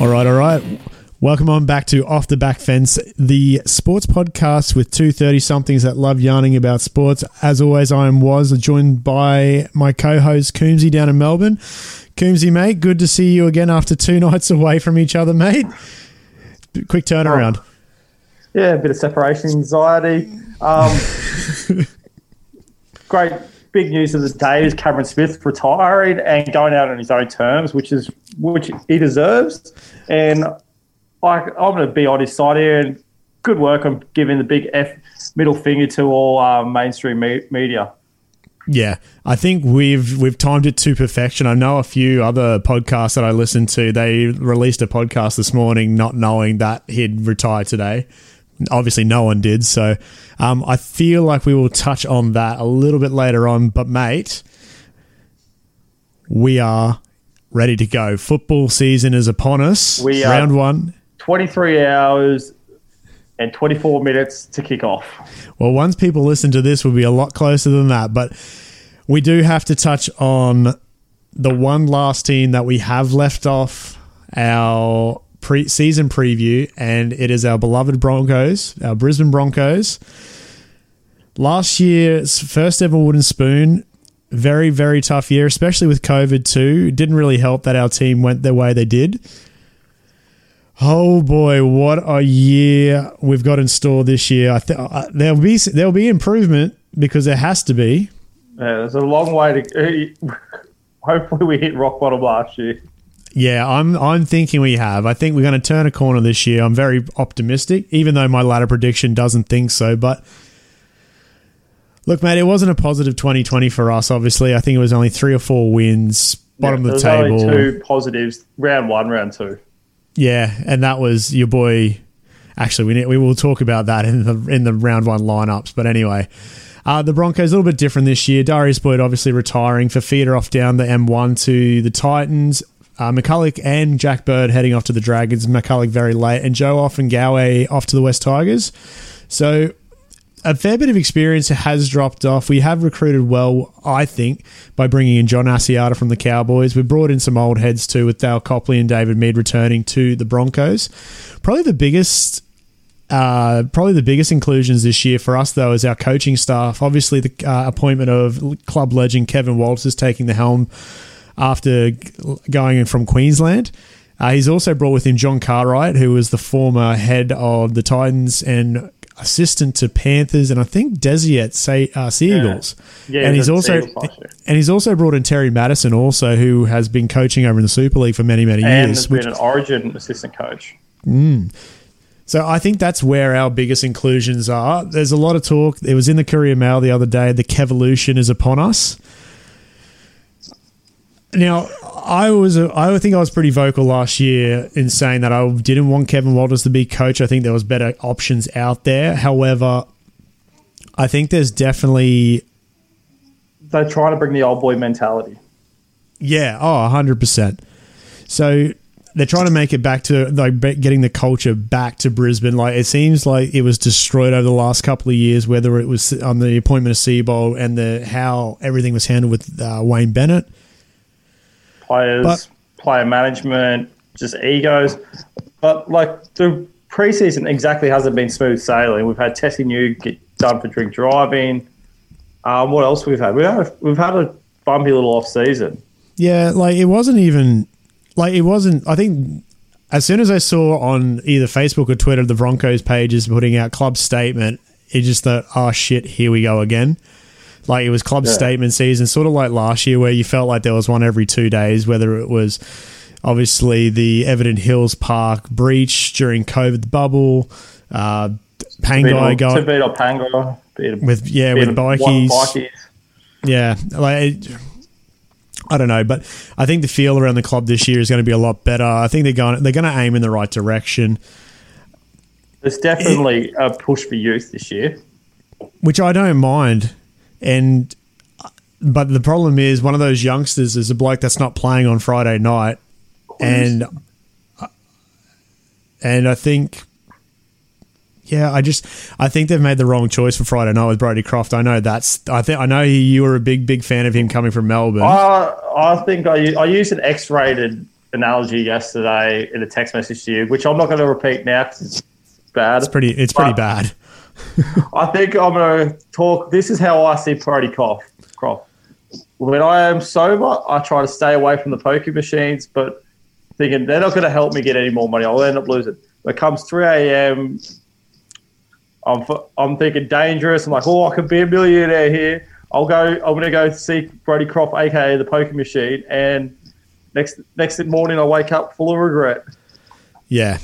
All right, all right. Welcome on back to Off the Back Fence, the sports podcast with two 30 somethings that love yarning about sports. As always, I am Was, joined by my co host, Coombsy, down in Melbourne. Coombsy, mate, good to see you again after two nights away from each other, mate. Quick turnaround. Oh, yeah, a bit of separation anxiety. Um, great big news of the day is Cameron Smith retiring and going out on his own terms, which is which he deserves. And I, I'm going to be on his side here. And good work on giving the big F middle finger to all uh, mainstream me- media. Yeah, I think we've we've timed it to perfection. I know a few other podcasts that I listened to. They released a podcast this morning, not knowing that he'd retire today. Obviously, no one did. So, um, I feel like we will touch on that a little bit later on. But, mate, we are ready to go. Football season is upon us. We round one 23 hours and 24 minutes to kick off. Well, once people listen to this, we'll be a lot closer than that. But we do have to touch on the one last team that we have left off our pre- season preview, and it is our beloved Broncos, our Brisbane Broncos. Last year's first ever wooden spoon. Very, very tough year, especially with COVID too. It didn't really help that our team went the way they did. Oh boy, what a year we've got in store this year! I th- uh, there'll be there'll be improvement because there has to be. Yeah, there's a long way to. Hopefully, we hit rock bottom last year. Yeah, I'm I'm thinking we have. I think we're going to turn a corner this year. I'm very optimistic, even though my ladder prediction doesn't think so. But look, mate, it wasn't a positive 2020 for us. Obviously, I think it was only three or four wins, bottom yeah, of the table. two positives, round one, round two. Yeah, and that was your boy. Actually, we need, we will talk about that in the in the round one lineups. But anyway, uh, the Broncos a little bit different this year. Darius Boyd obviously retiring. Fifita off down the M1 to the Titans. Uh, McCullough and Jack Bird heading off to the Dragons. McCullough very late, and Joe Ofahengaue off to the West Tigers. So a fair bit of experience has dropped off. We have recruited well, I think, by bringing in John Asiata from the Cowboys. We brought in some old heads too with Dale Copley and David Mead returning to the Broncos. Probably the biggest. Uh, probably the biggest inclusions this year for us, though, is our coaching staff. Obviously, the uh, appointment of club legend Kevin Walters taking the helm after going from Queensland. Uh, he's also brought with him John Cartwright, who was the former head of the Titans and assistant to Panthers and I think Desi at say uh, Seagulls. Yeah. yeah and he's also and he's also brought in Terry Matterson also who has been coaching over in the Super League for many many and years. And has been an Origin assistant coach. Mm. So I think that's where our biggest inclusions are. There's a lot of talk. It was in the Courier Mail the other day. The Kevolution is upon us. Now, I was I think I was pretty vocal last year in saying that I didn't want Kevin Walters to be coach. I think there was better options out there. However, I think there's definitely they're trying to bring the old boy mentality. Yeah, oh, 100%. So they're trying to make it back to like getting the culture back to Brisbane. Like it seems like it was destroyed over the last couple of years, whether it was on the appointment of Seibold and the how everything was handled with uh, Wayne Bennett players, but, player management, just egos. But like the preseason exactly hasn't been smooth sailing. We've had Tesi Niu get done for drink driving. Um, what else we've had? We've had a, we've had a bumpy little off season. Yeah, like it wasn't even like it wasn't. I think as soon as I saw on either Facebook or Twitter the Broncos pages putting out club statement, it just thought, oh shit, here we go again. Like it was club yeah. statement season, sort of like last year, where you felt like there was one every two days, whether it was obviously the Everton Hills Park breach during COVID bubble, uh, Pangai going to beat up Pangai with yeah with bikies. Yeah, like. I don't know, but I think the feel around the club this year is going to be a lot better. I think they're going they're going to aim in the right direction. There's definitely it, a push for youth this year, which I don't mind. And uh, but the problem is one of those youngsters is a bloke that's not playing on Friday night, and uh, and I think. Yeah, I just I think they've made the wrong choice for Friday night with Brodie Croft. I know that's I think I know you were a big big fan of him coming from Melbourne. I I think I I used an X rated analogy yesterday in a text message to you, which I'm not going to repeat now because it's bad. It's pretty. It's pretty bad. I think I'm going to talk. This is how I see Brodie Croft. Croft. When I am sober, I try to stay away from the poker machines, but thinking they're not going to help me get any more money. I'll end up losing. When it comes 3 a.m., I'm, I'm thinking dangerous. I'm like, oh, I could be a millionaire here. I'll go. I'm going to go see Brodie Croft, aka the poker machine, and next next morning I wake up full of regret. Yeah.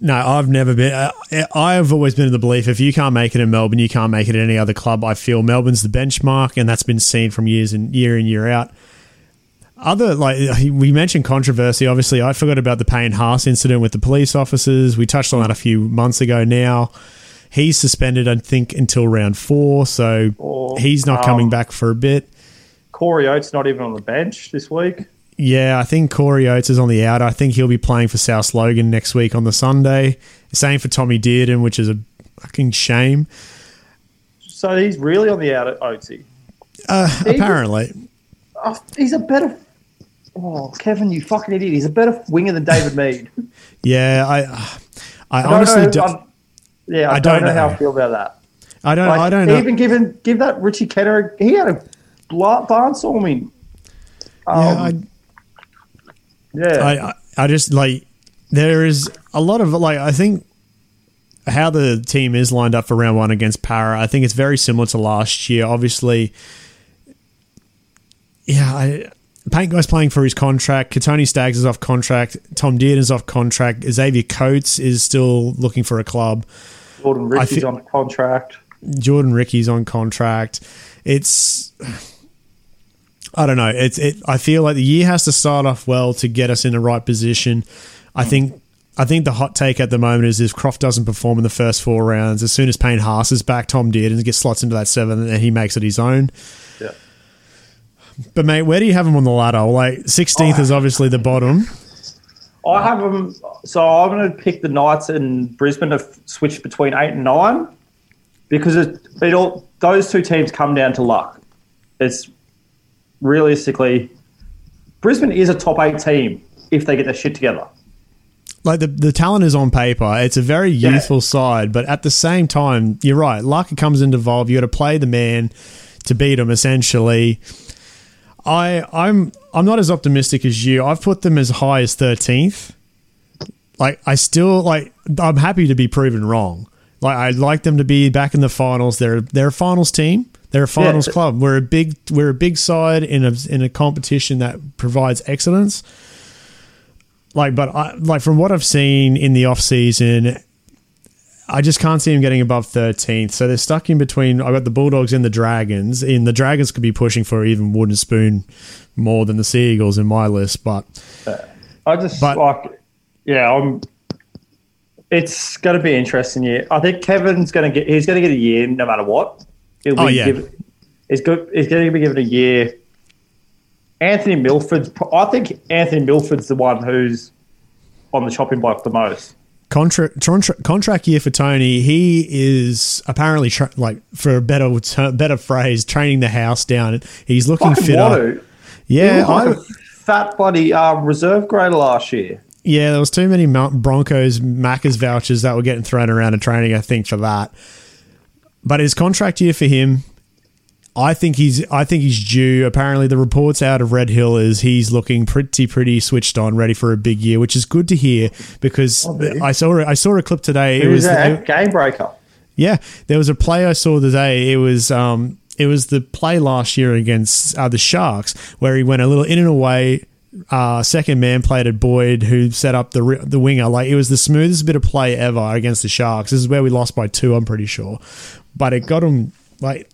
No, I've never been. I, I've always been in the belief if you can't make it in Melbourne, you can't make it at any other club. I feel Melbourne's the benchmark, and that's been seen from years and year in year out. Other like we mentioned controversy. Obviously, I forgot about the Payne Haas incident with the police officers. We touched on that a few months ago. Now he's suspended, I think, until round four, so or, he's not um, coming back for a bit. Corey Oates not even on the bench this week. Yeah, I think Corey Oates is on the out. I think he'll be playing for South Logan next week on the Sunday. Same for Tommy Dearden, which is a fucking shame. So he's really on the out at Oatesy. Uh, apparently, uh, he's a better. Oh, Kevin, you fucking idiot! He's a better winger than David Mead. yeah, I, I, I honestly know, don't. Yeah, I, I don't, don't know, know, how I feel about that. I don't. Like, I don't. Even know. given give that Richie Kennar, he had a barnstorming. Um, yeah, I, yeah. I, I just like there is a lot of like I think how the team is lined up for round one against Para. I think it's very similar to last year. Obviously, yeah, I, Pangai's playing for his contract. Kotoni Staggs is off contract. Tom Dearden is off contract. Xavier Coates is still looking for a club. Jordan Riki's on contract. Jordan Riki's on contract. It's I don't know. It's it. I feel like the year has to start off well to get us in the right position. I hmm. think. I think the hot take at the moment is if Croft doesn't perform in the first four rounds, as soon as Payne Haas is back, Tom Dearden gets slots into that seven and he makes it his own. Yeah. But mate, where do you have him on the ladder? Like 16th is obviously the bottom. I have them. So I'm going to pick the Knights and Brisbane to switch between eight and nine because it, it all those two teams come down to luck. It's realistically, Brisbane is a top eight team if they get their shit together. Like the the talent is on paper. It's a very youthful yeah. side, but at the same time, you're right. Luck comes into involved. You got to play the man to beat them. Essentially, I I'm I'm not as optimistic as you. I've put them as high as thirteenth. Like I still like. I'm happy to be proven wrong. Like I'd like them to be back in the finals. They're they're a finals team. They're a finals yeah. club. We're a big we're a big side in a in a competition that provides excellence. Like, but I, like from what I've seen in the off season, I just can't see them getting above 13th. So they're stuck in between. I've got the Bulldogs and the Dragons. In the Dragons could be pushing for even wooden spoon more than the Sea Eagles in my list. But uh, I just but, like, yeah, I'm. It's going to be interesting year. I think Kevin's going to get. He's going to get a year no matter what. He'll oh, be yeah. given, good, he's going to be given a year. Anthony Milford's, I think Anthony Milford's the one who's on the chopping block the most. Contract, contract year for Tony. He is apparently tra- like, for a better ter- better phrase, training the house down. He's looking Fucking fitter. Yeah, like fat body uh, reserve grader last year. Yeah, there was too many Broncos Macca's vouchers that were getting thrown around in training. I think for that. But his contract year for him, I think he's I think he's due. Apparently, the reports out of Red Hill is he's looking pretty pretty switched on, ready for a big year, which is good to hear because oh, I saw I saw a clip today. Who it was a game breaker. Yeah, there was a play I saw today. It was um it was the play last year against uh, the Sharks where he went a little in and away. Uh, second man played at Boyd, who set up the the winger. Like it was the smoothest bit of play ever against the Sharks. This is where we lost by two, I'm pretty sure but it got him like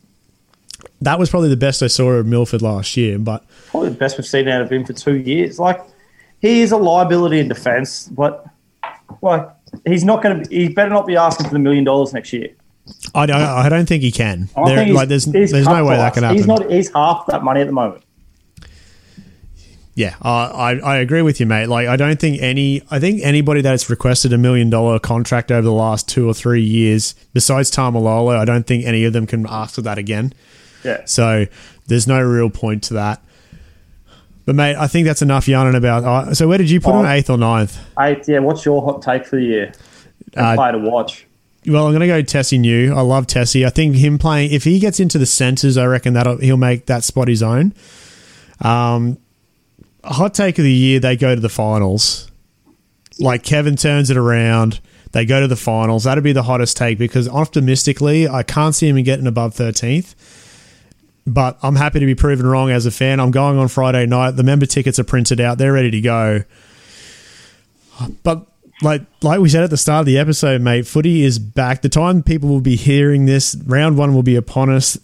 that was probably the best I saw of Milford last year. But probably the best we've seen out of him for two years. Like he is a liability in defence, but like he's not going to. He better not be asking for the million dollars next year. I don't. I don't think he can. There, like, there's there's no way that can happen. He's not. He's half that money at the moment. Yeah, uh, I I agree with you, mate. Like, I don't think any. I think anybody that's requested a million dollar contract over the last two or three years, besides Taumalolo, I don't think any of them can ask for that again. Yeah. So there's no real point to that. But mate, I think that's enough yarning about. Uh, so where did you put Oh. him? Eighth or ninth? Eighth, yeah. What's your hot take for the year? And Uh, player to watch. Well, I'm going to go Tesi Niu. I love Tesi. I think him playing, if he gets into the centres, I reckon that he'll make that spot his own. Um, hot take of the year, they go to the finals. Like Kevin turns it around, they go to the finals. That'd be the hottest take because optimistically, I can't see him getting above 13th. But I'm happy to be proven wrong as a fan. I'm going on Friday night. The member tickets are printed out. They're ready to go. But like like we said at the start of the episode, mate, footy is back. The time people will be hearing this, round one will be upon us.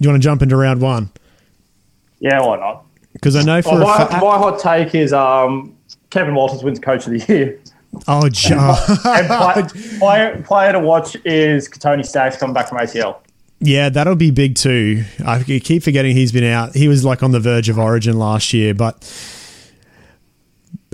You want to jump into round one? Yeah, why not? Because I know for a my, fact. my hot take is um, Kevin Walters wins Coach of the Year. Oh, John. And play, player, player to watch is Tony Staggs coming back from ACL. yeah, that'll be big too. I keep forgetting he's been out. He was like on the verge of Origin last year, but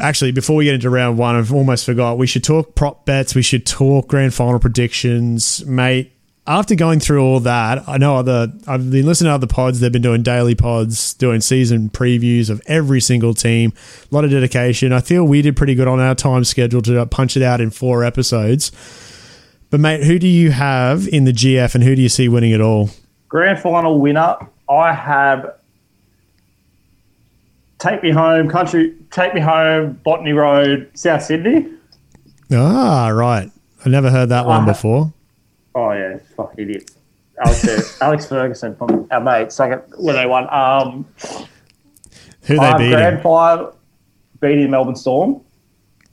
actually, before we get into round one, I've almost forgot. We should talk prop bets. We should talk grand final predictions, mate. After going through all that, I know other. I've been listening to other pods. They've been doing daily pods, doing season previews of every single team. A lot of dedication. I feel we did pretty good on our time schedule to punch it out in four episodes. But mate, who do you have in the GF, and who do you see winning it all? Grand final winner, I have Take Me Home, Country, Take Me Home, Botany Road, South Sydney. Ah, right. I never heard that one before. Oh, yeah, fuck idiot. Alex, Alex Ferguson from our mate, second when they won. Um, Who they beating? Grand final beating Melbourne Storm.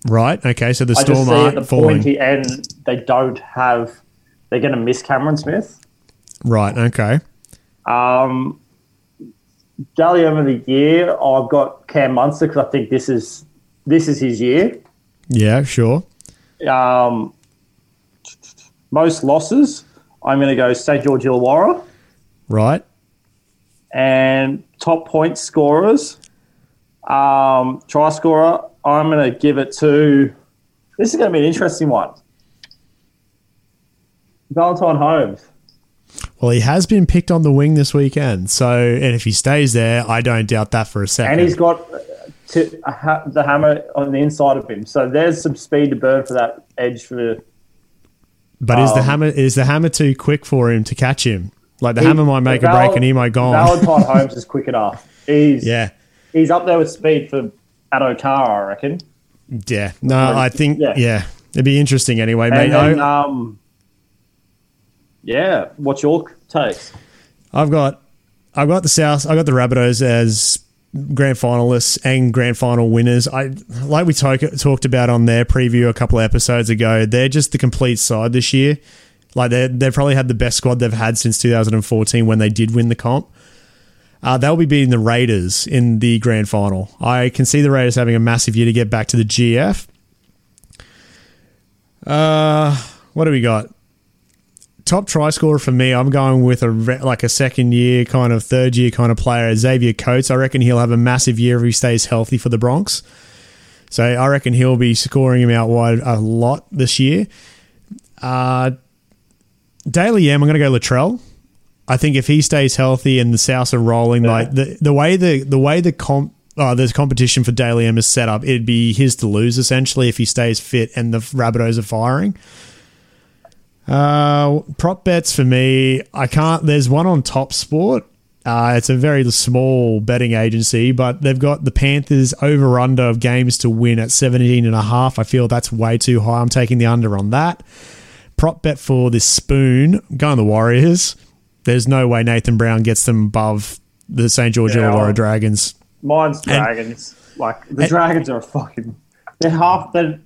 Right. Okay. So the I Storm at the aren't falling. pointy end, they don't have, they're going to miss Cameron Smith. Right. Okay. Um, Dally M of the year, I've got Cam Munster because I think this is this is his year. Yeah. Sure. Um, most losses, I'm going to go St George Illawarra, Right. and top point scorers, um, try scorer. I'm going to give it to. This is going to be an interesting one. Valentine Holmes. Well, he has been picked on the wing this weekend. So, and if he stays there, I don't doubt that for a second. and he's got uh, to, ha- the hammer on the inside of him. So there's some speed to burn for that edge for but is the um, hammer is the hammer too quick for him to catch him? Like the He- hammer might make a break and he might go on. Valentine Holmes is quick enough. He's yeah. he's up there with speed for Addo Carr, I reckon. Yeah. No, I think yeah. Yeah. It'd be interesting anyway, mate. And um, yeah, what's your takes? I've got I've got the South. I've got the Rabbitohs as grand finalists and grand final winners. I like we talk, talked about on their preview a couple episodes ago. They're just the complete side this year. Like they they've probably had the best squad they've had since 2014 when they did win the comp. Uh, they'll be beating the Raiders in the grand final. I can see the Raiders having a massive year to get back to the GF. Uh, what do we got? Top try scorer for me, I'm going with a re- like a second year kind of third year kind of player, Xavier Coates. I reckon he'll have a massive year if he stays healthy for the Bronx. So I reckon he'll be scoring him out wide a lot this year. Uh, Dally M, I'm going to go Latrell. I think if he stays healthy and the Souths are rolling, like the the way the the way the comp. Oh, the competition for Dally M is set up. It'd be his to lose essentially if he stays fit and the Rabbitohs are firing. Uh, prop bets for me, I can't. There's one on Top Sport. Uh, it's a very small betting agency, but they've got the Panthers over under of games to win at 17 and a half. I feel that's way too high. I'm taking the under on that. Prop bet for this spoon, I'm going the Warriors. There's no way Nathan Brown gets them above the St. George Yeah, Illawarra Dragons. Mine's Dragons. like the Dragons are a fucking. They're half the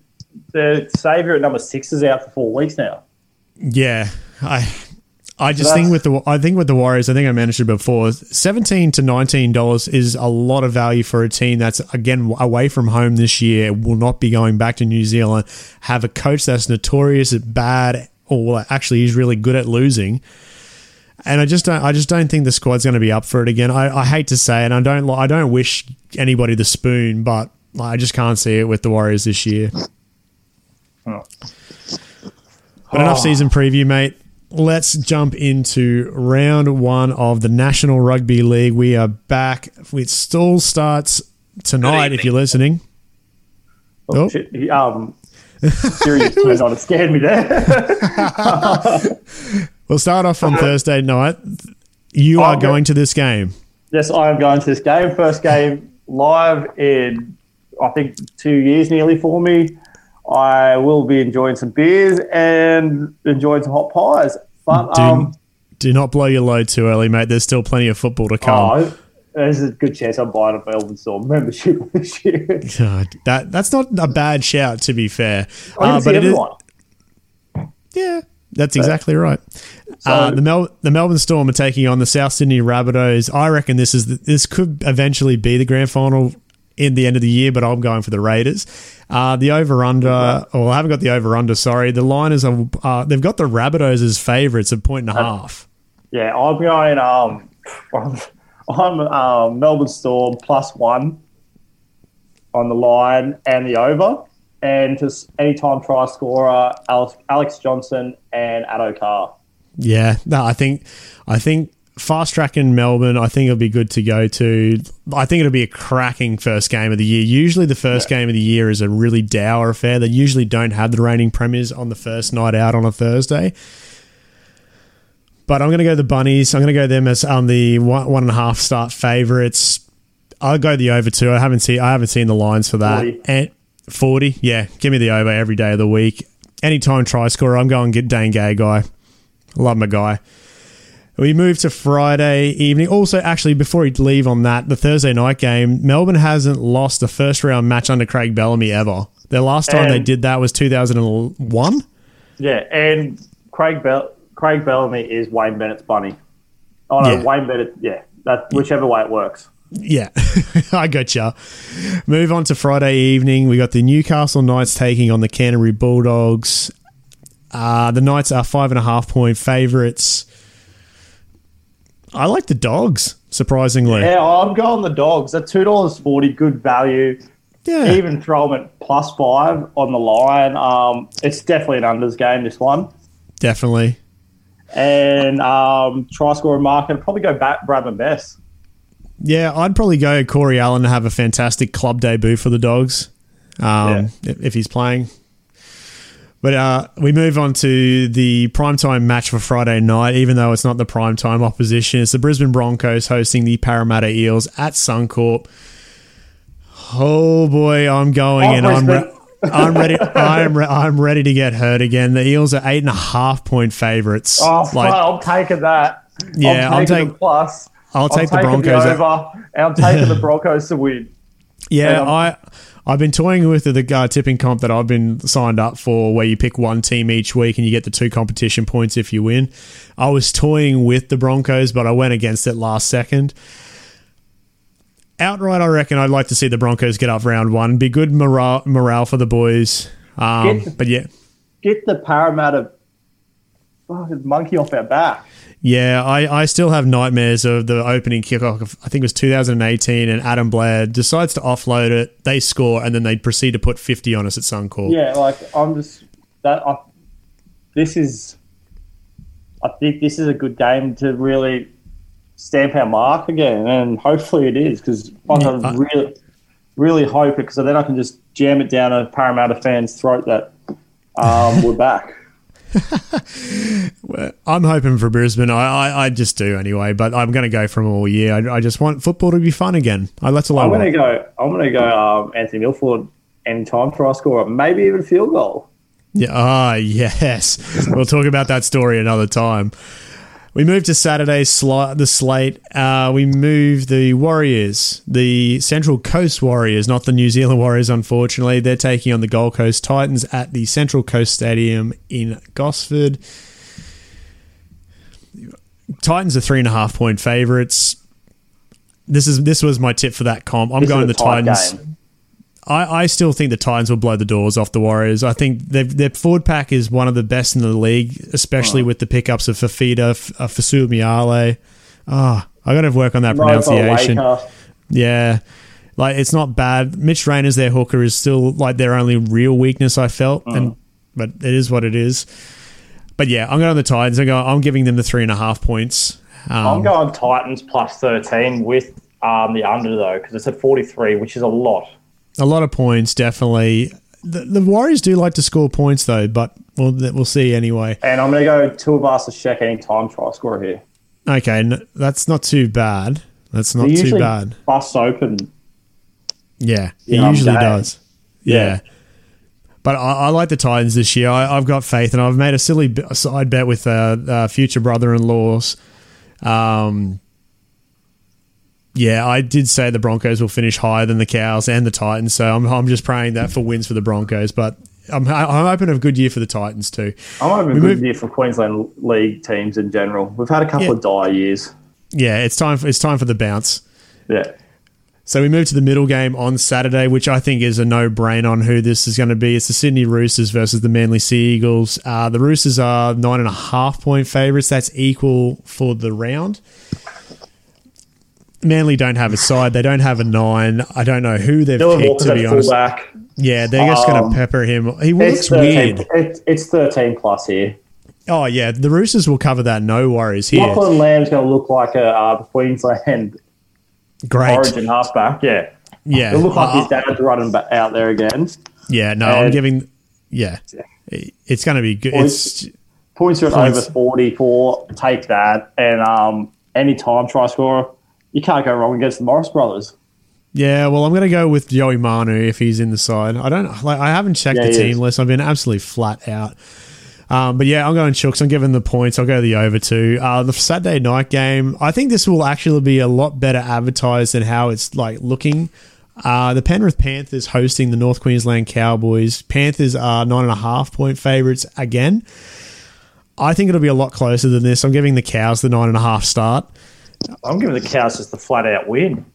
the savior at number six is out for four weeks now. Yeah, I I just that's- think with the I think with the Warriors, I think I mentioned it before. Seventeen to nineteen dollars is a lot of value for a team that's again away from home this year. Will not be going back to New Zealand. Have a coach that's notorious at bad, or actually he's really good at losing. And I just don't. I just don't think the squad's going to be up for it again. I, I hate to say, it, and I don't. li- I don't wish anybody the spoon, but I just can't see it with the Warriors this year. But enough Oh. season preview, mate. Let's jump into round one of the National Rugby League. We are back. It still starts tonight if you're listening. Oh, shit. Um, Sirius turned on and scared me there. we'll start off on Thursday night. You are going to this game. Yes, I am going to this game. First game live in, I think, two years nearly for me. I will be enjoying some beers and enjoying some hot pies. But do, um, do not blow your load too early, mate. There's still plenty of football to come. Oh, there's a good chance I'm buying a Melbourne Storm membership this year. God, that that's not a bad shout, to be fair. Uh, but it is, yeah, that's exactly right. So, uh, the Mel- the Melbourne Storm are taking on the South Sydney Rabbitohs. I reckon this is the, this could eventually be the grand final in the end of the year, but I'm going for the Raiders. Uh, the over under, well, I haven't got the over under. Sorry, the liners are uh, they've got the Rabbitohs as favourites at point and a half. Yeah, I'm going. Um, I'm uh, Melbourne Storm plus one on the line and the over, and just anytime try scorer Alex, Alex Johnston and Addo Carr. Yeah, no, I think I think fast track in Melbourne, I think it'll be good to go to. I think it'll be a cracking first game of the year. Usually, the first yeah. game of the year is a really dour affair. They usually don't have the reigning premiers on the first night out on a Thursday. But I'm going to go the Bunnies. I'm going to go them as um, the one, one and a half start favourites. I'll go the over two. I haven't seen I haven't seen the lines for that. 40. And 40, yeah. Give me the over every day of the week. Anytime try scorer, I'm going to get Dane Gagai. Love my guy. We move to Friday evening. Also, actually, before we leave on that, the Thursday night game, Melbourne hasn't lost a first round match under Craig Bellamy ever. Their last time and, they did that was 2001. Yeah, and Craig Bell Craig Bellamy is Wayne Bennett's bunny. Oh no, yeah. Wayne Bennett. Yeah, that whichever way it works. Yeah, I gotcha. Move on to Friday evening. We got the Newcastle Knights taking on the Canterbury Bulldogs. Uh, the Knights are five and a half point favourites. I like the dogs, surprisingly. Yeah, I'm going the dogs. At two dollars forty, good value. Yeah. Even throw them at plus five on the line. Um, it's definitely an unders game. This one. Definitely. And um, try scorer market probably go back Bradman Best. Yeah, I'd probably go Corey Allen to have a fantastic club debut for the Dogs um, yeah. if he's playing. But uh, we move on to the primetime match for Friday night, even though it's not the primetime opposition. It's the Brisbane Broncos hosting the Parramatta Eels at Suncorp. Oh boy, I'm going oh, and I'm, re- I'm ready. I'm re- I'm ready to get hurt again. The Eels are eight and a half point favourites. Oh, like, I'm taking that. Yeah, I'll take, the plus. I'll take the Broncos the over, and I'm taking the Broncos to win. Yeah, I I've been toying with the uh, tipping comp that I've been signed up for, where you pick one team each week and you get the two competition points if you win. I was toying with the Broncos, but I went against it last second. Outright, I reckon I'd like to see the Broncos get up round one. Be good morale, morale for the boys. Um, the, but yeah, get the Parramatta monkey off our back. Yeah, I, I still have nightmares of the opening kickoff. I think it was 2018, and Adam Blair decides to offload it. They score, and then they proceed to put 50 on us at Suncorp. Yeah, like I'm just that. I, this is, I think this is a good game to really stamp our mark again, and hopefully it is because I yeah, really, really hope it because then I can just jam it down a Parramatta fan's throat that um, we're back. Well, I'm hoping for Brisbane. I, I, I, just do anyway, but I'm going to go from all year. I, I, just want football to be fun again. I, that's all I'm going to go. I'm going to go um, Anthony Milford any anytime try score, maybe even field goal. Yeah. Ah, yes. we'll talk about that story another time. We move to Saturday's the slate. Uh, we move the Warriors, the Central Coast Warriors, not the New Zealand Warriors, unfortunately. They're taking on the Gold Coast Titans at the Central Coast Stadium in Gosford. Titans are three and a half point favourites. This is this was my tip for that comp. I'm this going the Titans. Game. I, I still think the Titans will blow the doors off the Warriors. I think their forward pack is one of the best in the league, especially oh. with the pickups of Fifita, uh, Fasumiale. Ah, oh, I got to work on that pronunciation. Yeah, like it's not bad. Mitch Rayner's their hooker is still like their only real weakness. I felt, oh. and but it is what it is. But yeah, I'm going on the Titans. I'm, going, I'm giving them the three and a half points. Um, I'm going Titans plus thirteen with um, the under though because it's at 43, which is a lot. A lot of points, definitely. The, the Warriors do like to score points though, but we'll we'll see anyway. And I'm going to go Tuivasa-Sheck any time try scorer here. Okay, n- that's not too bad. That's not too bad. busts open. Yeah, he usually does. Yeah. Yeah. But I, I like the Titans this year. I, I've got faith, and I've made a silly b- side bet with uh, uh, future brother-in-laws. Um, yeah, I did say the Broncos will finish higher than the Cows and the Titans, so I'm, I'm just praying that for wins for the Broncos. But I'm, I'm hoping a good year for the Titans too. I'm hoping a good moved- year for Queensland League teams in general. We've had a couple Yeah. of dire years. Yeah, it's time. For, it's time for the bounce. Yeah. So we move to the middle game on Saturday, which I think is a no-brainer on who this is going to be. It's the Sydney Roosters versus the Manly Sea Eagles. Uh, the Roosters are nine and a half point favourites. That's equal for the round. Manly don't have a side. They don't have a nine. I don't know who they've Dylan picked, to be honest. fullback. Yeah, they're just going Um, to pepper him. He looks It's 13, weird. It's, it's 13 plus here. Oh, yeah, the Roosters will cover that. No worries here. Lachlan Lam's going to look like a uh, Queensland Great. origin halfback. Yeah. Yeah. It'll look like Uh, his dad's running out there again. yeah, no, I'm giving. Yeah. It's going to be good. It's. Points are at Points. over 44. Take that. And um, any time try scorer, you can't go wrong against the Morris brothers. Yeah, well, I'm going to go with Joey Manu if he's in the side. I don't like. I haven't checked Yeah, the team is. list. I've been absolutely flat out. Um, but yeah, I'm going Chooks. I'm giving the points. I'll go the over two. Uh, the Saturday night game. I think this will actually be a lot better advertised than how it's like looking. Uh, the Penrith Panthers hosting the North Queensland Cowboys. Panthers are nine and a half point favourites again. I think it'll be a lot closer than this. I'm giving the Cows the nine and a half start. I'm giving the Cows just the flat out win.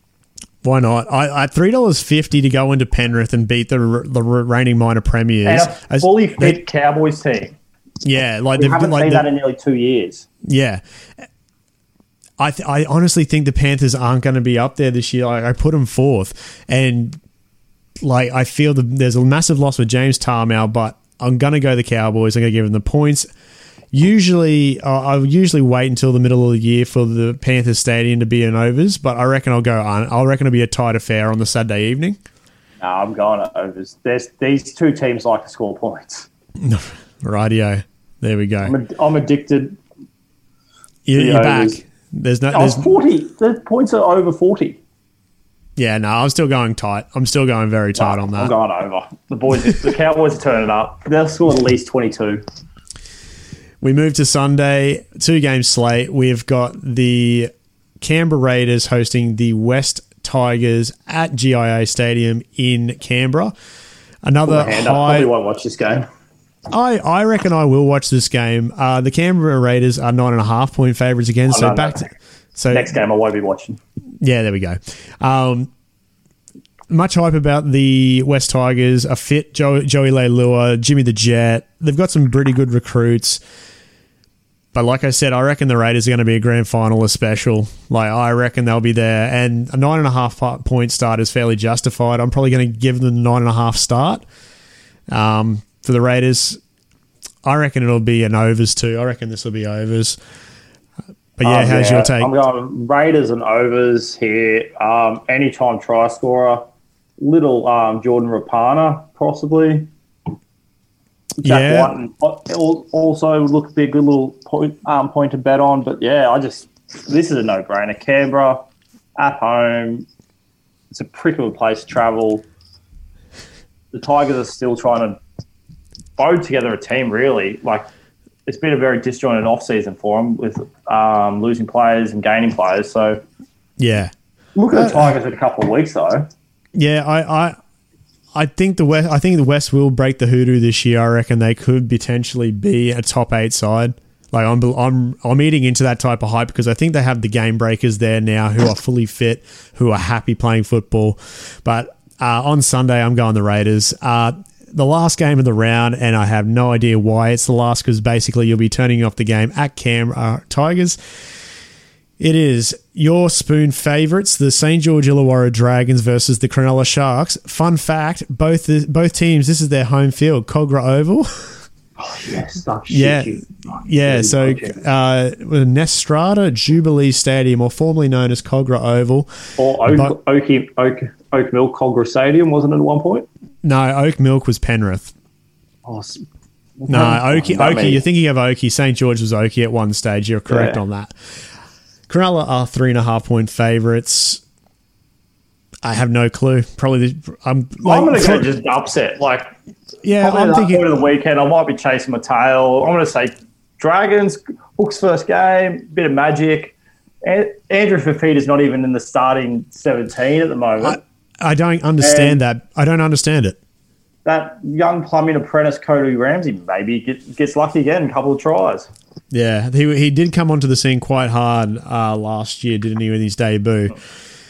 Why not? I at three dollars fifty to go into Penrith and beat the the reigning minor premiers. And a fully they- fit Cowboys team. yeah, like We they've haven't like seen the- that in nearly two years. yeah. I th- I honestly think the Panthers aren't going to be up there this year. Like, I put them fourth, and like I feel that there's a massive loss with James Tamou, but I'm going to go the Cowboys. I'm going to give them the points. Usually, uh, I usually wait until the middle of the year for the Panthers Stadium to be an overs, but I reckon I'll go on. I reckon it'll be a tight affair on the Saturday evening. No, I'm going overs. There's, these two teams like to score points. Radio. There we go. I'm, ad- I'm addicted. You're, you're back. There's no. I was There's, 40. The points are over 40. yeah, no. I'm still going tight. I'm still going very tight on that. I'm going over. The boys, the Cowboys are turning up. They'll score at least 22. We move to Sunday, two game slate. We've got the Canberra Raiders hosting the West Tigers at GIO Stadium in Canberra. Another Hand up. high. Probably won't watch this game. I, I reckon I will watch this game. Uh, the Canberra Raiders are nine and a half point favourites again. So no, back no. to so Next game I won't be watching. Yeah, there we go. Um, much hype about the West Tigers. A fit Joey, Joey Leilua, Jimmy the Jet. They've got some pretty good recruits. But like I said, I reckon the Raiders are going to be a grand finalist special. Like I reckon they'll be there, and a nine and a half point start is fairly justified. I'm probably going to give them a nine and a half start um, for the Raiders. I reckon it'll be an overs too. I reckon this will be overs. But yeah, Um, how's your take? I'm going Raiders and overs here. Um, anytime try scorer. Little um, Jordan Rapana, possibly. Jack Yeah. White also would look to be a good little point, um, point to bet on. But yeah, I just this is a no brainer. Canberra at home. It's a of a place to travel. The Tigers are still trying to bode together a team. Really, like it's been a very disjointed off season for them with um, losing players and gaining players. So yeah. look at the Uh, Tigers in a couple of weeks though. Yeah, I, I, I think the West. I think the West will break the hoodoo this year. I reckon they could potentially be a top eight side. Like I'm, I'm, I'm eating into that type of hype because I think they have the game breakers there now who are fully fit, who are happy playing football. But uh, on Sunday, I'm going the Raiders. Uh, the last game of the round, and I have no idea why it's the last because basically you'll be turning off the game at Canberra Tigers. It is your spoon favourites, the St George Illawarra Dragons versus the Cronulla Sharks. Fun fact: both both teams, this is their home field, Kogarah Oval. yes, oh, shit, Yeah. Yeah, so uh, Netstrata Jubilee Stadium, or formerly known as Kogarah Oval. or Oak, but- Oaky, Oak, Oak Mill Kogarah Stadium, wasn't it at one point? No, Oak Milk was Penrith. Oh, No, Oaky, Not Oaky. You're thinking of Oaky. St George was Oaky at one stage. You're correct Yeah. on that. Cronulla are three and a half point favourites. I have no clue. Probably, the, I'm. Like, I'm going to go just upset. Like, yeah, I'm thinking. of the weekend, I might be chasing my tail. I'm going to say Dragons, Hook's first game, bit of magic. An- Andrew Fifita's not even in the starting 17 at the moment. I don't understand And- that. I don't understand it. that young plumbing apprentice Cody Ramsey maybe get, gets lucky again, a couple of tries. Yeah, he he did come onto the scene quite hard uh, last year, didn't he, with his debut?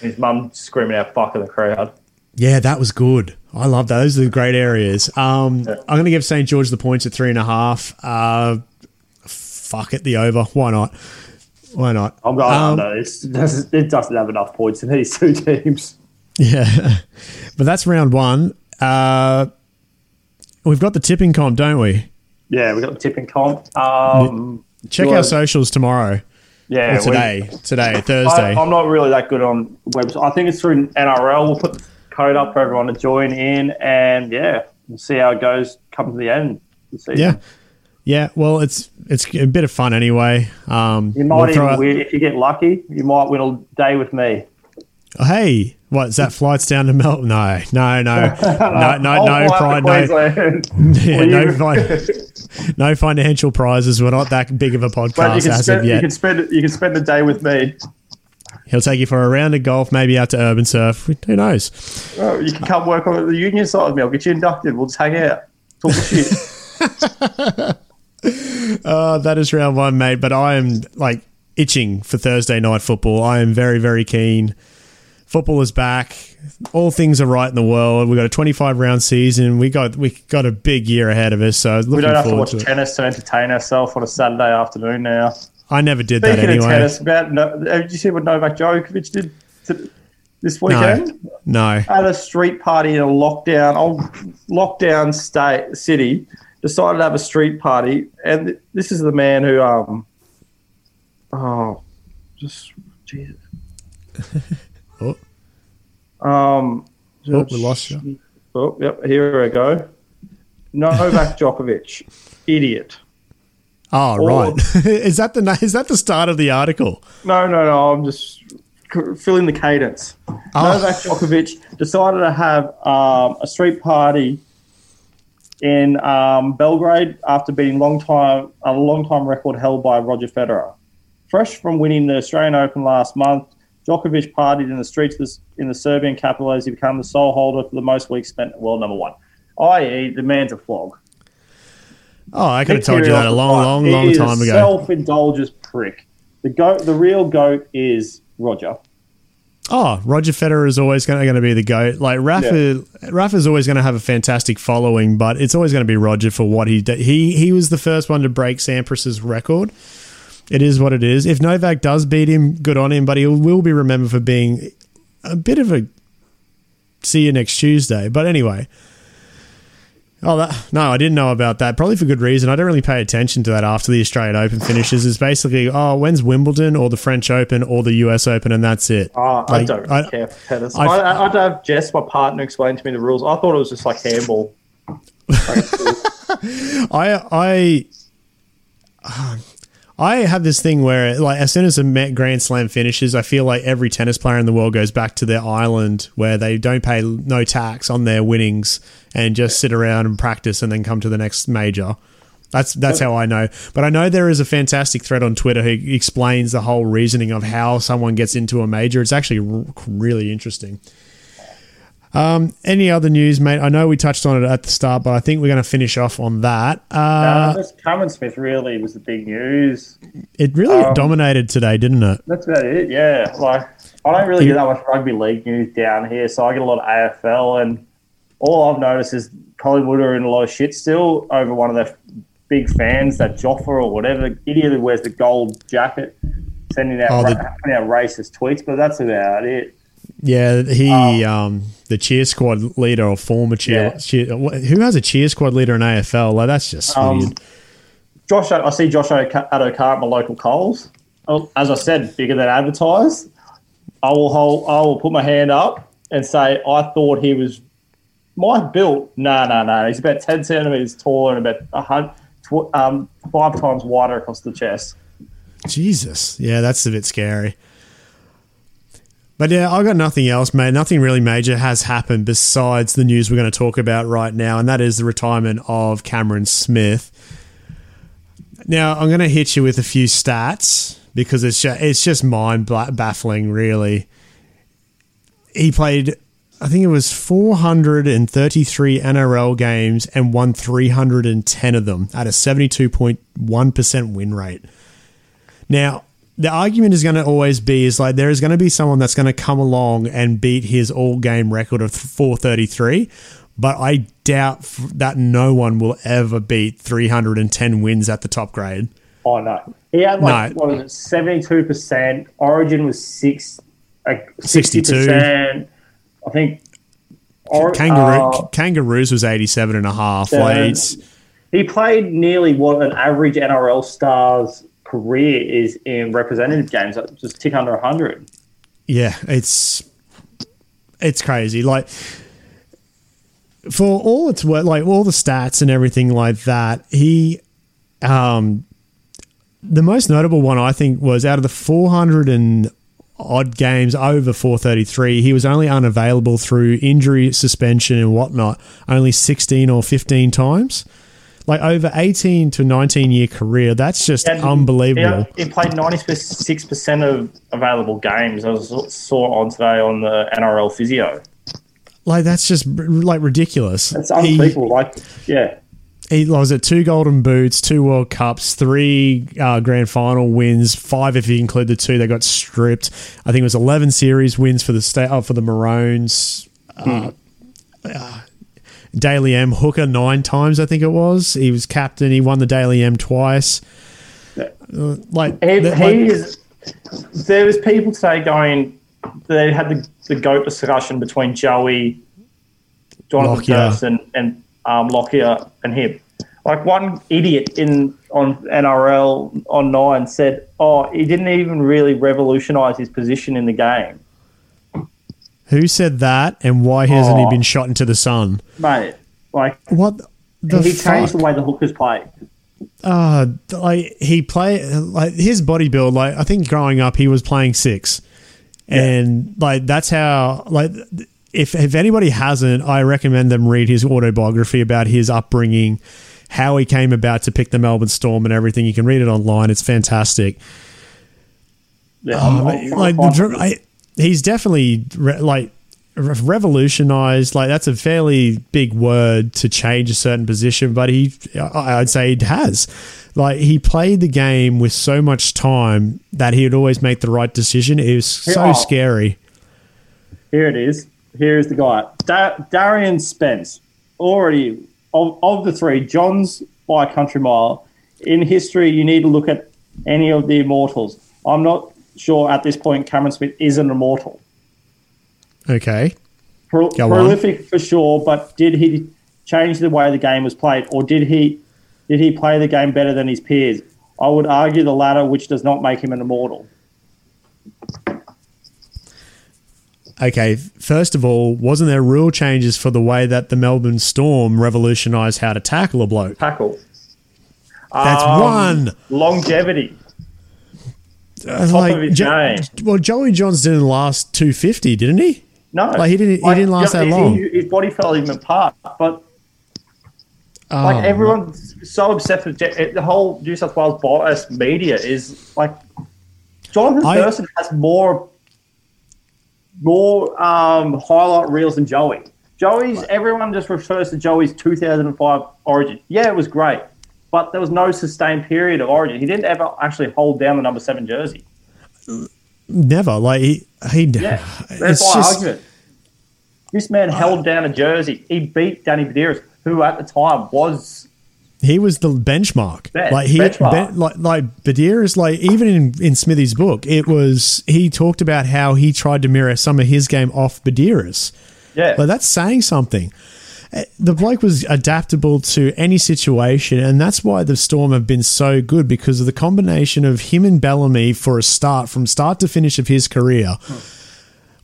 His mum screaming out "fuck" in the crowd. Yeah, that was good. I love that. Those are the great areas. Um, Yeah. I'm going to give St George the points at three and a half. Uh, fuck it, the over. Why not? Why not? I'm going Um, under. It's, it doesn't, have enough points in these two teams. Yeah, but that's round one. Uh, we've got the tipping comp, don't we? Yeah, we've got the tipping comp. Um, Check our socials tomorrow. Yeah, Or we- today, today, I, Thursday. I'm not really that good on website. I think it's through NRL. We'll put the code up for everyone to join in, and yeah, we'll see how it goes. Come to the end. Yeah, yeah. Well, it's it's a bit of fun anyway. Um, You might we'll even win if you get lucky. You might win a day with me. Oh, hey, what is that? Flights down to Melbourne? No, no, no, no, no, no, pri- no, yeah, no, fin- no financial prizes. We're not that big of a But you podcast can as spend of you can spend you can spend the day with me. He'll take you for a round of golf, maybe out to urban surf. Who knows? Oh, you can come work on the union side with me. I'll get you inducted. We'll just hang out, talk shit. Uh, that is round one, mate. But I am like itching for Thursday night football. I am very, very keen. Football is back. All things are right in the world. We've got a 25 round season. We got we got a big year ahead of us. So looking We don't have to watch to tennis to entertain ourselves on a Saturday afternoon now. I never did that Speaking anyway. of tennis, about no, did you see what Novak Djokovic did to, this weekend? No. At a street party in a lockdown, old lockdown state city, decided to have a street party, and this is the man who, um, oh, just Jesus. Oh. Um, Oh, we lost you. Oh, yep, here we go. Novak Djokovic, idiot. Oh, right. is that the is that the start of the article? No, no, no. I'm just filling the cadence. Oh. Novak Djokovic decided to have um, a street party in um, Belgrade after beating long time a long time record held by Roger Federer. Fresh from winning the Australian Open last month, Djokovic partied in the streets this- in the Serbian capital as he became the sole holder for the most weeks spent at world number one. I.e., the man's a flog. Oh, I could have told you that a long, long, long is time ago. Self-indulgent prick. The goat, the real goat, is Roger. Oh, Roger Federer is always going to be the goat. Like Rafa, Rafa's always going to have a fantastic following, but it's always going to be Roger for what he did. He he was the first one to break Sampras's record. It is what it is. If Novak does beat him, good on him, but he will be remembered for being a bit of a see you next Tuesday. But anyway. Oh, that, no, I didn't know about that. Probably for good reason. I don't really pay attention to that after the Australian Open finishes. It's basically, oh, when's Wimbledon or the French Open or the US Open, and that's it. Oh, I don't I- care for tennis. I- I'd have Jess, my partner, explain to me the rules. I thought it was just like handball. I I I have this thing where like as soon as a ma- Grand Slam finishes, I feel like every tennis player in the world goes back to their island where they don't pay no tax on their winnings and just sit around and practice and then come to the next major. That's that's how I know. But I know there is a fantastic thread on Twitter who explains the whole reasoning of how someone gets into a major. It's actually really interesting. Um, any other news, mate? I know we touched on it at the start, but I think we're going to finish off on that. Uh, just Cameron Smith really was the big news. It really Um, dominated today, didn't it? That's about it. Yeah, like I don't really get that much rugby league news down here, so I get a lot of AFL, and all I've noticed is Collingwood are in a lot of shit still over one of their big fans, that Joffa or whatever idiot who wears the gold jacket, sending out Oh, ra- sending out racist tweets. But that's about it. Yeah, he, um, the cheer squad leader or former cheer, Yeah. cheer, who has a cheer squad leader in AFL? Like that's just Um, weird. Josh, I see Josh Addo-Carr at my local Coles. Oh, as I said, bigger than advertised. I will hold. I will put my hand up and say I thought he was my built. No, no, no. He's about ten centimeters taller and about a hundred, um, five times wider across the chest. Jesus, yeah, that's a bit scary. But yeah, I got nothing else, mate. Nothing really major has happened besides the news we're going to talk about right now, and that is the retirement of Cameron Smith. Now, I'm going to hit you with a few stats because it's just, it's just mind baffling, really. He played, I think it was 433 NRL games and won 310 of them at a 72.1% win rate. Now, the argument is going to always be is like there is going to be someone that's going to come along and beat his all game record of 433 but I doubt that no one will ever beat 310 wins at the top grade. Oh no, he had like no. what was it, 72 percent. Origin was six, like 62 percent. I think. Or, Kangaroo, uh, Kangaroos was 87 and a half. Like, he played nearly what an average NRL star's career is in representative games, just tick under 100. Yeah, it's it's crazy. Like for all it's worth, like all the stats and everything like that, he, um, the most notable one I think was out of the 400 and odd games over 433, he was only unavailable through injury, suspension, and whatnot, only 16 or 15 times like over 18 to 19 year career. That's just unbelievable. He, he played 96% of available games. I saw on today on the NRL physio. Like, that's just like ridiculous. It's unbelievable. He, like, yeah. He was at two Golden Boots, two World Cups, three uh, Grand Final wins, five if you include the two they got stripped. I think it was eleven series wins for the state uh, for the Maroons. Uh, hmm. uh, Dally M hooker nine times, I think it was. He was captain. He won the Dally M twice. Uh, like he, he like, is. There was people today going. They had the, the goat discussion between Joey, Jonathan Thurston, and um, Lockyer and him. Like one idiot in on NRL on nine said, "Oh, he didn't even really revolutionise his position in the game." Who said that, and why hasn't oh, he been shot into the sun, mate? Like what? The he fuck? changed the way the hookers play. Uh, like he play like his body build. Like I think growing up, he was playing six, and like that's how like if if anybody hasn't, I recommend them read his autobiography about his upbringing, how he came about to pick the Melbourne Storm and everything. You can read it online. It's fantastic. Yeah, um, like the, I, he's definitely re- like revolutionized like that's a fairly big word to change a certain position but he i'd say he has. Like he played the game with so much time that he would always make the right decision. It was so oh, scary. Here it is. Here's the guy. Da- darian spence already of, of the three john's by country mile. In history you need to look at any of the immortals. I'm not sure at this point Cameron Smith is an immortal. Okay. Pro- prolific on. for sure, but did he change the way the game was played, or did he did he play the game better than his peers? I would argue the latter, which does not make him an immortal. Okay, first of all, wasn't there rule changes for the way that the Melbourne Storm revolutionised how to tackle a bloke? Tackle. That's um, one. Longevity. Uh, like jo- well, Joey Johns didn't last 250, didn't he? No, like he didn't. Like, he didn't last that long. His body fell even apart. But oh, like everyone's so obsessed with the whole New South Wales bias media is like Jonathan I, Thurston has more more um, highlight reels than Joey. Joey's everyone just refers to Joey's 2005 Origin. Yeah, it was great but there was no sustained period of origin. He didn't ever actually hold down the number seven jersey. Never. Like he, he yeah. That's my just, argument. This man uh, held down a jersey. He beat Danny Buderus, who at the time was. He was the benchmark. Best, like he, benchmark. like like Buderus, like even in in Smithy's book, it was he talked about how he tried to mirror some of his game off Buderus. Yeah, like that's saying something. Uh, The bloke was adaptable to any situation, and that's why the Storm have been so good because of the combination of him and Bellamy for a start, from start to finish of his career.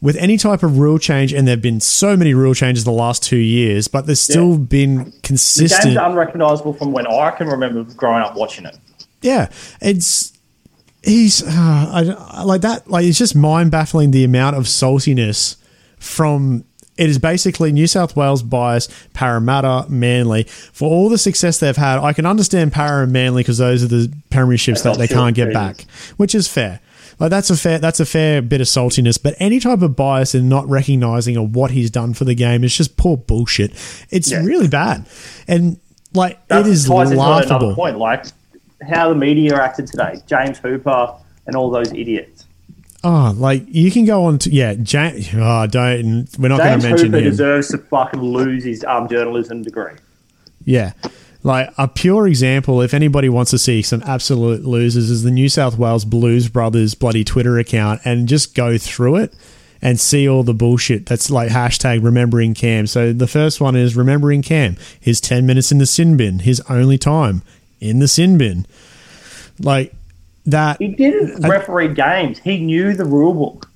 With any type of rule change, and there have been so many rule changes the last two years, but there's still Yeah. been The game's unrecognisable from when I can remember growing up watching it. Yeah, it's he's uh, I, I like that. Like it's just mind baffling the amount of saltiness from. It is basically New South Wales bias, Parramatta, Manly. For all the success they've had, I can understand Para and Manly because those are the premierships that they can't get back, which is fair. Like that's a fair that's a fair bit of saltiness, but any type of bias and not recognizing of what he's done for the game is just poor bullshit. It's Yeah. really bad, and like That it is laughable. another point, like how the media acted today. James Hooper and all those idiots. Oh, like you can go on to yeah, James. Oh, don't. We're not going to mention Hooper him. deserves to fucking lose his um, journalism degree. Yeah, like a pure example. If anybody wants to see some absolute losers, is the New South Wales Blues Brothers bloody Twitter account, and just go through it and see all the bullshit that's like hashtag remembering Cam. So the first one is remembering Cam. His ten minutes in the sin bin. His only time in the sin bin. Like that. He didn't referee games. He knew the rule book.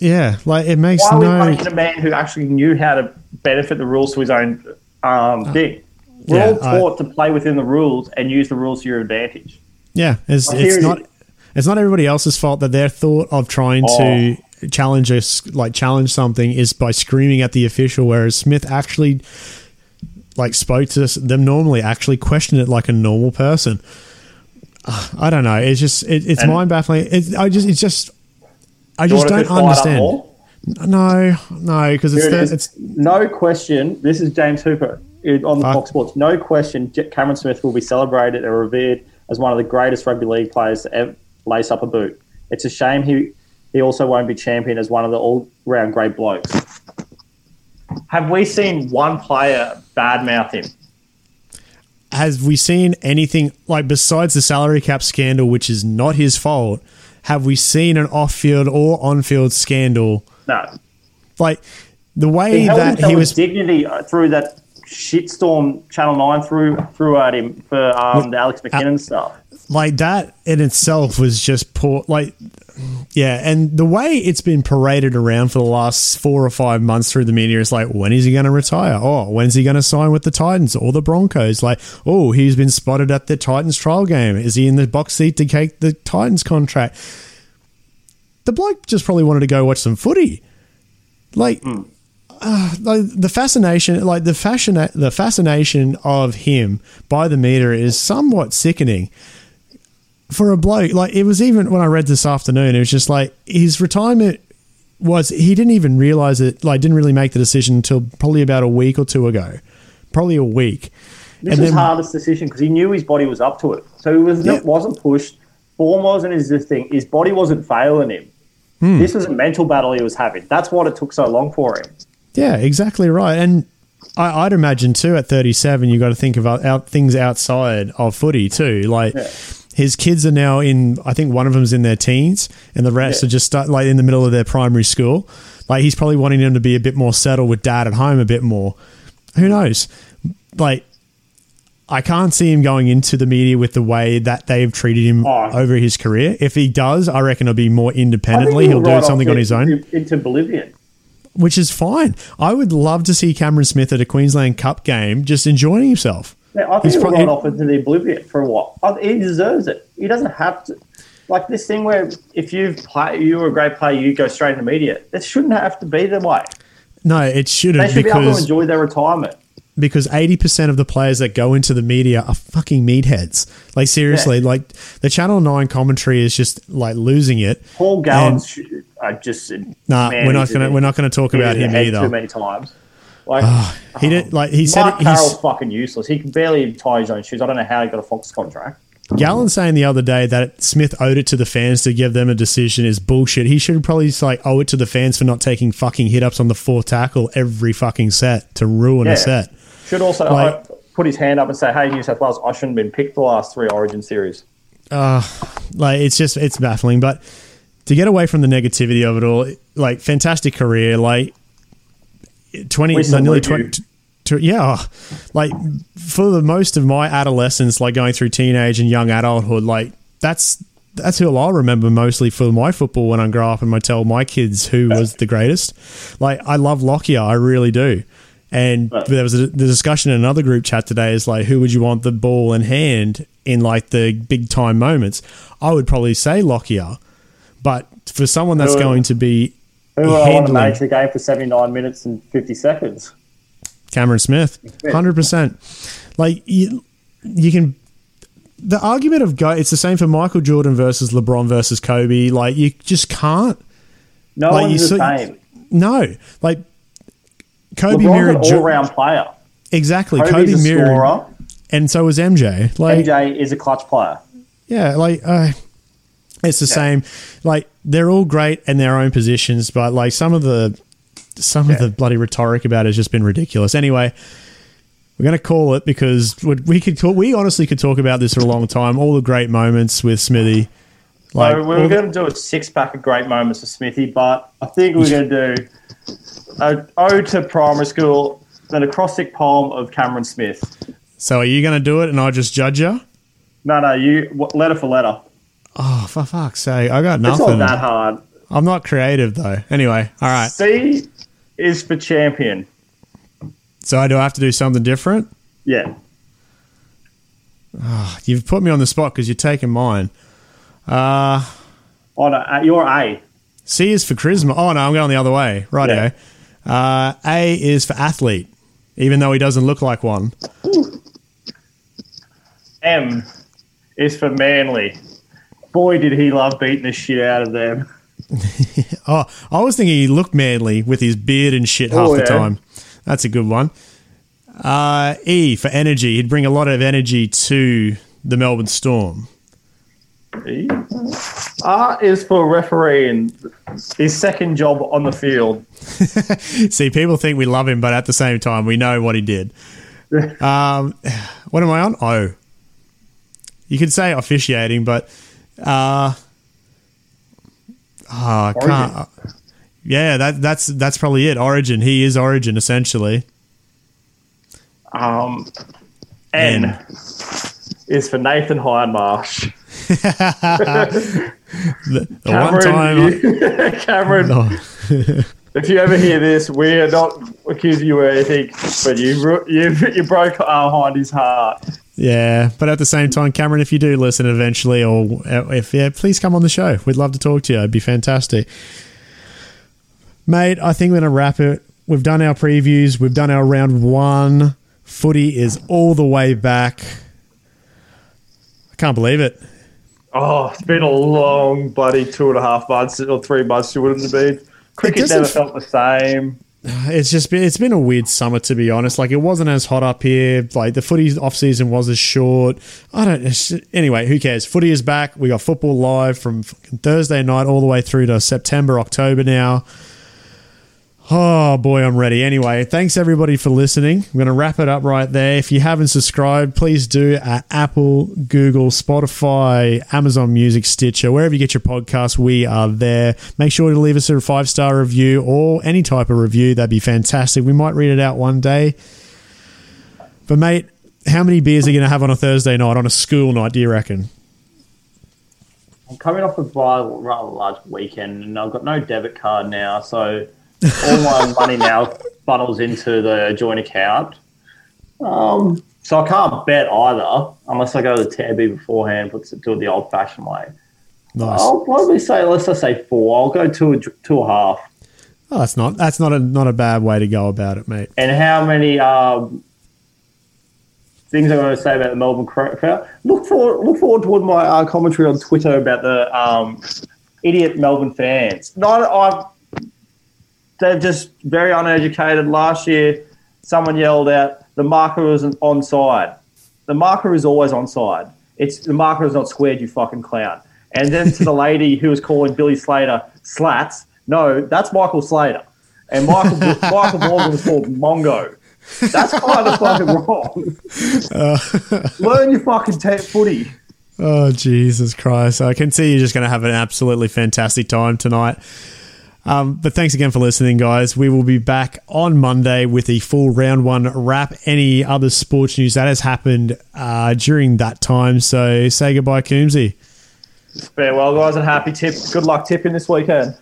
Yeah, like it makes Why are we no. a man who actually knew how to benefit the rules to his own um, thing? We're Uh, yeah, all I- taught to play within the rules and use the rules to your advantage. Yeah, it's, Like, it's not is- it's not everybody else's fault that their thought of trying to challenge us like challenge something is by screaming at the official, whereas Smith actually like spoke to them normally, actually questioned it like a normal person. I don't know. It's just it, it's And- mind baffling. It, I just it's just I just don't to fired up understand. No, no, because it's it it's no question. This is James Hooper uh, on the. Fox Sports. No question. Cameron Smith will be celebrated and revered as one of the greatest rugby league players to ever lace up a boot. It's a shame he he also won't be champion as one of the all round great blokes. Have we seen one player badmouth him? Has we seen anything like besides the salary cap scandal, which is not his fault? Have we seen an off-field or on-field scandal? No. Like the way held that he was, dignity uh, through that shitstorm Channel Nine threw threw at him for um, the Alex McKinnon stuff. Like that in itself was just poor. Like, yeah, and the way it's been paraded around for the last four or five months through the media is like, when is he going to retire? Oh, when's he going to sign with the Titans or the Broncos? Like, oh, he's been spotted at the Titans trial game. Is he in the box seat to take the Titans contract? The bloke just probably wanted to go watch some footy. Like, uh, like the fascination, like the fashion, the fascination of him by the meter is somewhat sickening for a bloke, like it was even when I read this afternoon, it was just like his retirement was he didn't even realize it, like didn't really make the decision until probably about a week or two ago, probably a week. This was hardest decision because he knew his body was up to it. So he was Yeah. wasn't pushed. Form wasn't his thing. His body wasn't failing him. Hmm. This was a mental battle he was having. That's what it took so long for him. Yeah, exactly right. And I, I'd imagine too at 37, you got to think about out, things outside of footy too. Like Yeah. His kids are now in, I think one of them's in their teens, and the rest Yeah. are just start, like in the middle of their primary school. Like he's probably wanting them to be a bit more settled with dad at home a bit more. Who knows? Like. I can't see him going into the media with the way that they've treated him Oh. over his career. If he does, I reckon it'll be more independently. He'll do something on his own into Bolivian. which is fine. I would love to see Cameron Smith at a Queensland Cup game just enjoying himself. I think He's probably- off into the oblivion for a while. Oh, he deserves it. He doesn't have to. Like this thing where if you've play, you were a great player, you go straight into media. It shouldn't have to be the way. No, it shouldn't They should be able to enjoy their retirement. because eighty percent of the players that go into the media are fucking meatheads. Like seriously, Yeah. like the Channel Nine commentary is just like losing it. Paul Gallen's sh- I just Nah, man, we're not gonna we're not gonna talk about him either. Too many times. Like He did like he said Mark Carroll's fucking useless. He can barely tie his own shoes. I don't know how he got a Fox contract. Gallen saying the other day that Smith owed it to the fans to give them a decision is bullshit. He should probably just like owe it to the fans for not taking fucking hit ups on the fourth tackle every fucking set to ruin Yeah. a set. Should also Like- uh, put his hand up and say, "Hey, New South Wales, I shouldn't have been picked the last three Origin series." Uh, like it's just it's baffling but to get away from the negativity of it all like fantastic career like 20 We no, nearly salute 20 to, yeah, like for the most of my adolescence, like going through teenage and young adulthood, like that's that's who I'll remember mostly for my football when I grow up and I tell my kids who was the greatest. Like I love Lockyer, I really do. And there was a, the discussion in another group chat today is like, who would you want the ball in hand in like the big time moments? I would probably say Lockyer, but for someone that's going to be who I want to manage the game for seventy nine minutes and fifty seconds, Cameron Smith, hundred percent. Like you, you can the argument of go it's the same for Michael Jordan versus LeBron versus Kobe. Like you just can't. No like, one's the same. No, like Kobe LeBron's mirrored an all-round player. Exactly, Kobe's Kobe mirrored, scorer, and so was MJ. Like MJ is a clutch player. Yeah, like uh, it's the yeah. same. Like they're all great in their own positions, but like some of the some yeah. of the bloody rhetoric about it has just been ridiculous. Anyway, we're going to call it because we could talk, we honestly could talk about this for a long time. All the great moments with Smithy. Like, we were going to do a six pack of great moments with Smithy, but I think we're going to do an ode to primary school, an acrostic poem of Cameron Smith. So are you going to do it and I'll just judge you? No, no, you letter for letter. Oh, for fuck's sake. I got nothing. It's not that hard. I'm not creative, though. Anyway, all right. C is for champion. So I do I have to do something different? Yeah. Oh, you've put me on the spot because you're taking mine. Uh, oh, no, uh, you're A. C is for charisma. Oh, no, I'm going the other way. Right, yeah. Uh, A is for athlete, even though he doesn't look like one. M is for manly. Boy, did he love beating the shit out of them. oh, I was thinking he looked manly with his beard and shit half oh, yeah. the time. That's a good one. Uh, e for energy. He'd bring a lot of energy to the Melbourne Storm. E. R is for refereeing his second job on the field. See, people think we love him, but at the same time, we know what he did. um, what am I on? Oh. You could say officiating, but uh, oh, I can't. Yeah, that that's that's probably it. Origin. He is Origin essentially. Um, N, N. is for Nathan Hindmarsh. the, the one time, you, Cameron. No. if you ever hear this, we are not accusing you of anything, but you you you broke our his heart. Yeah, but at the same time, Cameron, if you do listen eventually, or uh, if yeah, please come on the show. We'd love to talk to you. It'd be fantastic. Mate, I think we're to wrap it. We've done our previews. We've done our round one. Footy is all the way back. I can't believe it. Oh, it's been a long, bloody two and a half months or three months. You wouldn't have been. Cricket never felt the same. It's just been, it's been a weird summer to be honest. Like it wasn't as hot up here. Like the footy off season was as short. I don't. Anyway, who cares? Footy is back. We got football live from Thursday night all the way through to September, October now. Oh boy, I'm ready. Anyway, thanks everybody for listening. I'm going to wrap it up right there. If you haven't subscribed, please do at Apple, Google, Spotify, Amazon Music, Stitcher, wherever you get your podcasts, we are there. Make sure to leave us a five star review or any type of review. That'd be fantastic. We might read it out one day. But mate, how many beers are you going to have on a Thursday night, on a school night, do you reckon? I'm coming off a rather large weekend and I've got no debit card now, so all my money now funnels into the joint account. Um, so I can't bet either unless I go to the tabby beforehand, do it the old fashioned way. Nice. I'll probably say let's just say four. I'll go two two and a half. Oh, that's not that's not a not a bad way to go about it, mate. And how many um, things I'm going to say about the Melbourne crowd? Look forward look forward to my uh, commentary on Twitter about the um, idiot Melbourne fans. Not I they're just very uneducated. Last year, someone yelled out, "The marker isn't onside." The marker is always onside. It's the marker is not squared. You fucking clown. And then to the lady who was calling Billy Slater slats. No, that's Michael Slater. And Michael Michael Morgan was called Mongo. That's kind of fucking wrong. Uh, Learn your fucking t- footy. Oh Jesus Christ! I can see you're just going to have an absolutely fantastic time tonight. Um, but thanks again for listening, guys. We will be back on Monday with a full round one wrap. Any other sports news that has happened uh, during that time. So say goodbye, Coombsy. Farewell, guys, and happy tip. Good luck tipping this weekend.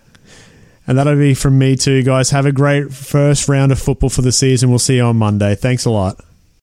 And that'll be from me too, guys. Have a great first round of football for the season. We'll see you on Monday. Thanks a lot.